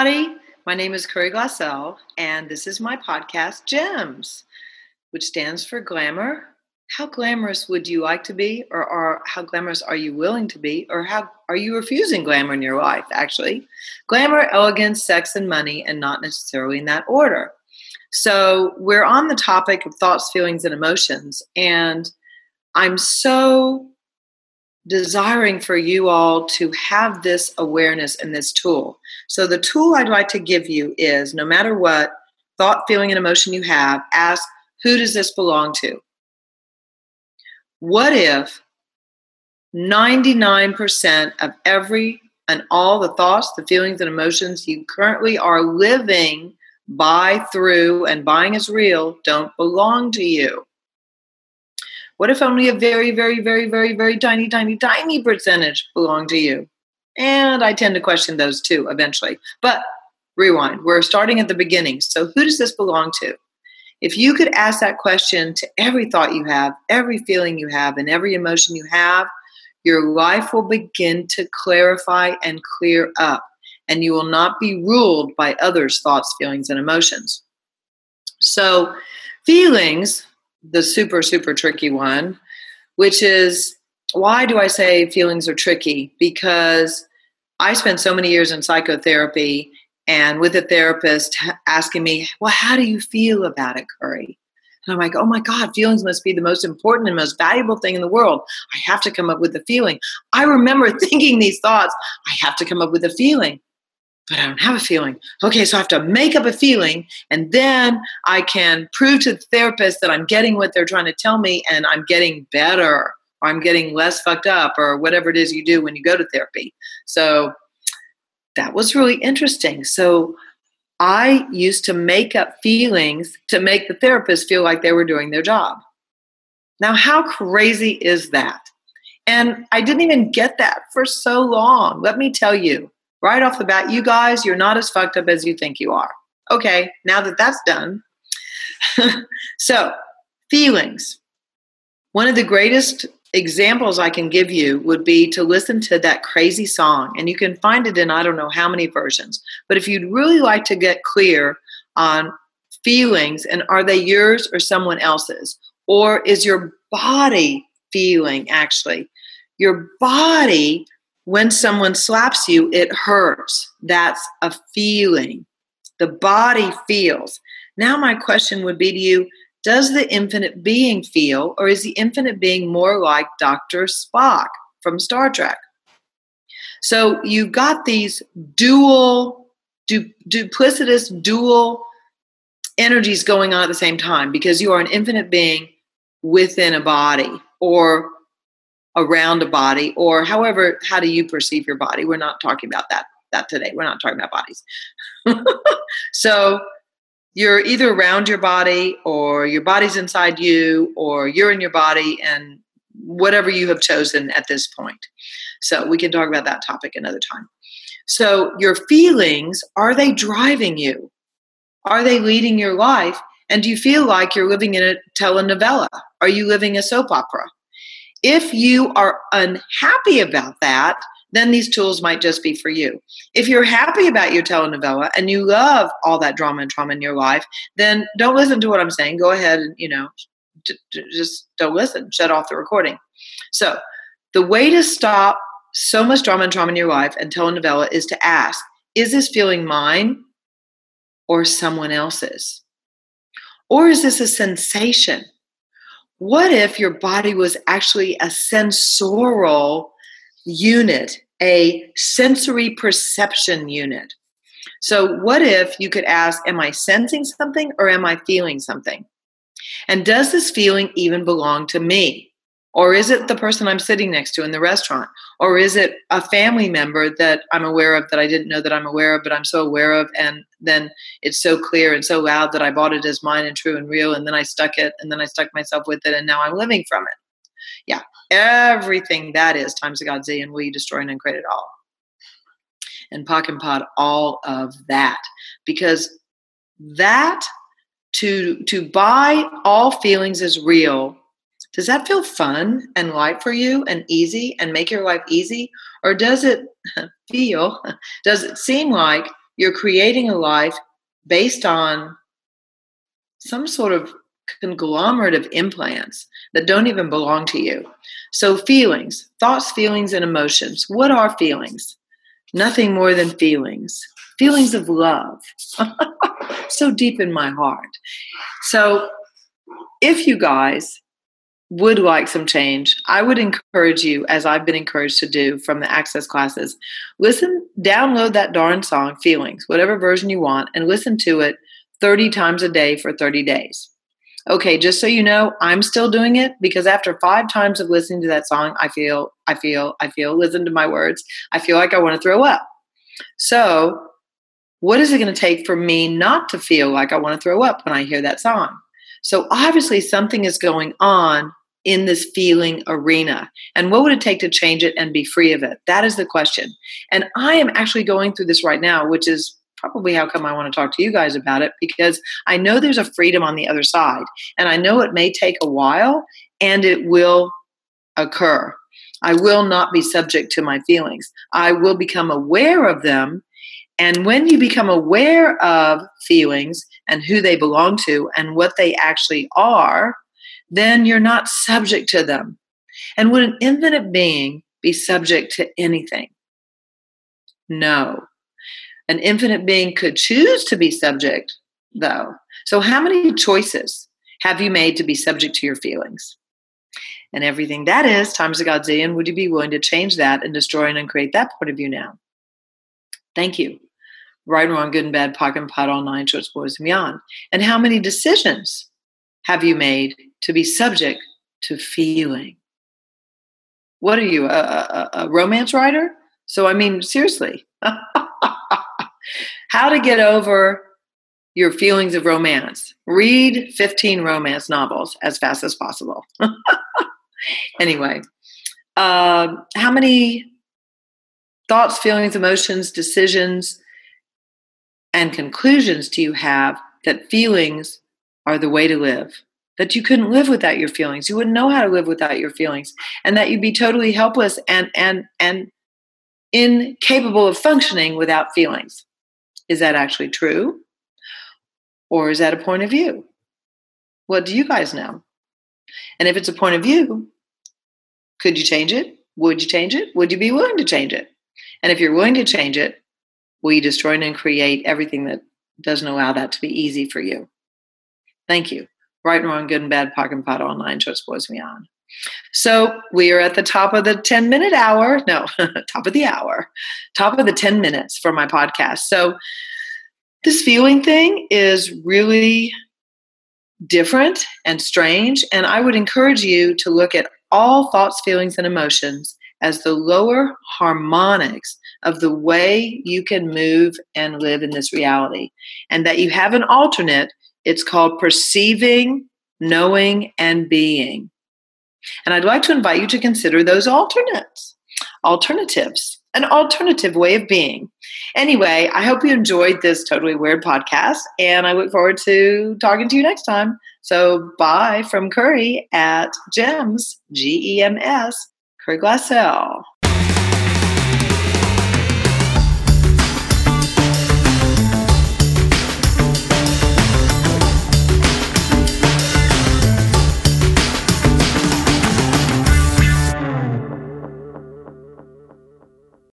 everybody. My name is Curry Glassell, and this is my podcast, Gems, which stands for Glamour. How glamorous would you like to be, or are, how glamorous are you willing to be, or how are you refusing glamour in your life, actually? Glamour, elegance, sex, and money, and not necessarily in that order. So, we're on the topic of thoughts, feelings, and emotions, and I'm so desiring for you all to have this awareness and this tool. So, the tool I'd like to give you is no matter what thought, feeling, and emotion you have, ask who does this belong to? What if 99% of every and all the thoughts, the feelings, and emotions you currently are living by, through, and buying as real don't belong to you? What if only a very, very, very, very, very tiny, tiny, tiny percentage belong to you? And I tend to question those too eventually. But rewind, we're starting at the beginning. So, who does this belong to? If you could ask that question to every thought you have, every feeling you have, and every emotion you have, your life will begin to clarify and clear up, and you will not be ruled by others' thoughts, feelings, and emotions. So, feelings the super, super tricky one, which is why do I say feelings are tricky? Because I spent so many years in psychotherapy and with a therapist asking me, Well, how do you feel about it, Curry? And I'm like, Oh my God, feelings must be the most important and most valuable thing in the world. I have to come up with a feeling. I remember thinking these thoughts I have to come up with a feeling but I don't have a feeling. Okay, so I have to make up a feeling, and then I can prove to the therapist that I'm getting what they're trying to tell me and I'm getting better or I'm getting less fucked up or whatever it is you do when you go to therapy. So that was really interesting. So I used to make up feelings to make the therapist feel like they were doing their job. Now, how crazy is that? And I didn't even get that for so long. Let me tell you, right off the bat, you guys, you're not as fucked up as you think you are. Okay, now that that's done. so, feelings. One of the greatest examples I can give you would be to listen to that crazy song. And you can find it in I don't know how many versions. But if you'd really like to get clear on feelings and are they yours or someone else's? Or is your body feeling actually? Your body when someone slaps you, it hurts. That's a feeling. The body feels. Now, my question would be to you Does the infinite being feel, or is the infinite being more like Dr. Spock from Star Trek? So you got these dual, du- duplicitous, dual energies going on at the same time because you are an infinite being within a body or around a body or however how do you perceive your body? We're not talking about that that today. We're not talking about bodies. So you're either around your body or your body's inside you or you're in your body and whatever you have chosen at this point. So we can talk about that topic another time. So your feelings are they driving you? Are they leading your life? And do you feel like you're living in a telenovela? Are you living a soap opera if you are unhappy about that, then these tools might just be for you. If you're happy about your telenovela and you love all that drama and trauma in your life, then don't listen to what I'm saying. Go ahead and, you know, just don't listen. Shut off the recording. So, the way to stop so much drama and trauma in your life and telenovela is to ask, is this feeling mine or someone else's? Or is this a sensation? What if your body was actually a sensorial unit, a sensory perception unit? So, what if you could ask, Am I sensing something or am I feeling something? And does this feeling even belong to me? Or is it the person I'm sitting next to in the restaurant? Or is it a family member that I'm aware of that I didn't know that I'm aware of, but I'm so aware of? And then it's so clear and so loud that I bought it as mine and true and real. And then I stuck it and then I stuck myself with it. And now I'm living from it. Yeah, everything that is times a godzillion, will you destroy and uncreate it all? And POC and POD all of that. Because that to to buy all feelings as real does that feel fun and light for you and easy and make your life easy? Or does it feel, does it seem like you're creating a life based on some sort of conglomerate of implants that don't even belong to you. So, feelings, thoughts, feelings, and emotions. What are feelings? Nothing more than feelings. Feelings of love. so deep in my heart. So, if you guys would like some change, I would encourage you, as I've been encouraged to do from the access classes, listen, download that darn song, Feelings, whatever version you want, and listen to it 30 times a day for 30 days. Okay, just so you know, I'm still doing it because after five times of listening to that song, I feel, I feel, I feel, listen to my words, I feel like I want to throw up. So, what is it going to take for me not to feel like I want to throw up when I hear that song? So, obviously, something is going on in this feeling arena? And what would it take to change it and be free of it? That is the question. And I am actually going through this right now, which is probably how come I want to talk to you guys about it because I know there's a freedom on the other side. And I know it may take a while and it will occur. I will not be subject to my feelings. I will become aware of them. And when you become aware of feelings and who they belong to and what they actually are, then you're not subject to them. And would an infinite being be subject to anything? No. An infinite being could choose to be subject, though. So, how many choices have you made to be subject to your feelings? And everything that is times a godzillion, would you be willing to change that and destroy and uncreate that point of view now? Thank you. Right and wrong, good and bad, POC and POD, all nine shorts, boys, and beyond. And how many decisions have you made to be subject to feeling? What are you, a, a, a romance writer? So, I mean, seriously, how to get over your feelings of romance. Read 15 romance novels as fast as possible. anyway, uh, how many thoughts, feelings, emotions, decisions, and conclusions do you have that feelings are the way to live. That you couldn't live without your feelings. You wouldn't know how to live without your feelings. And that you'd be totally helpless and and and incapable of functioning without feelings. Is that actually true? Or is that a point of view? What do you guys know? And if it's a point of view, could you change it? Would you change it? Would you be willing to change it? And if you're willing to change it, will you destroy and create everything that doesn't allow that to be easy for you? Thank you. Right and wrong, good and bad, POC and POD online, just boys me on. So we are at the top of the 10 minute hour. No, top of the hour, top of the 10 minutes for my podcast. So this feeling thing is really different and strange. And I would encourage you to look at all thoughts, feelings, and emotions as the lower harmonics of the way you can move and live in this reality. And that you have an alternate it's called Perceiving, Knowing, and Being. And I'd like to invite you to consider those alternates, alternatives, an alternative way of being. Anyway, I hope you enjoyed this totally weird podcast, and I look forward to talking to you next time. So, bye from Curry at GEMS, G E M S, Curry Glassell.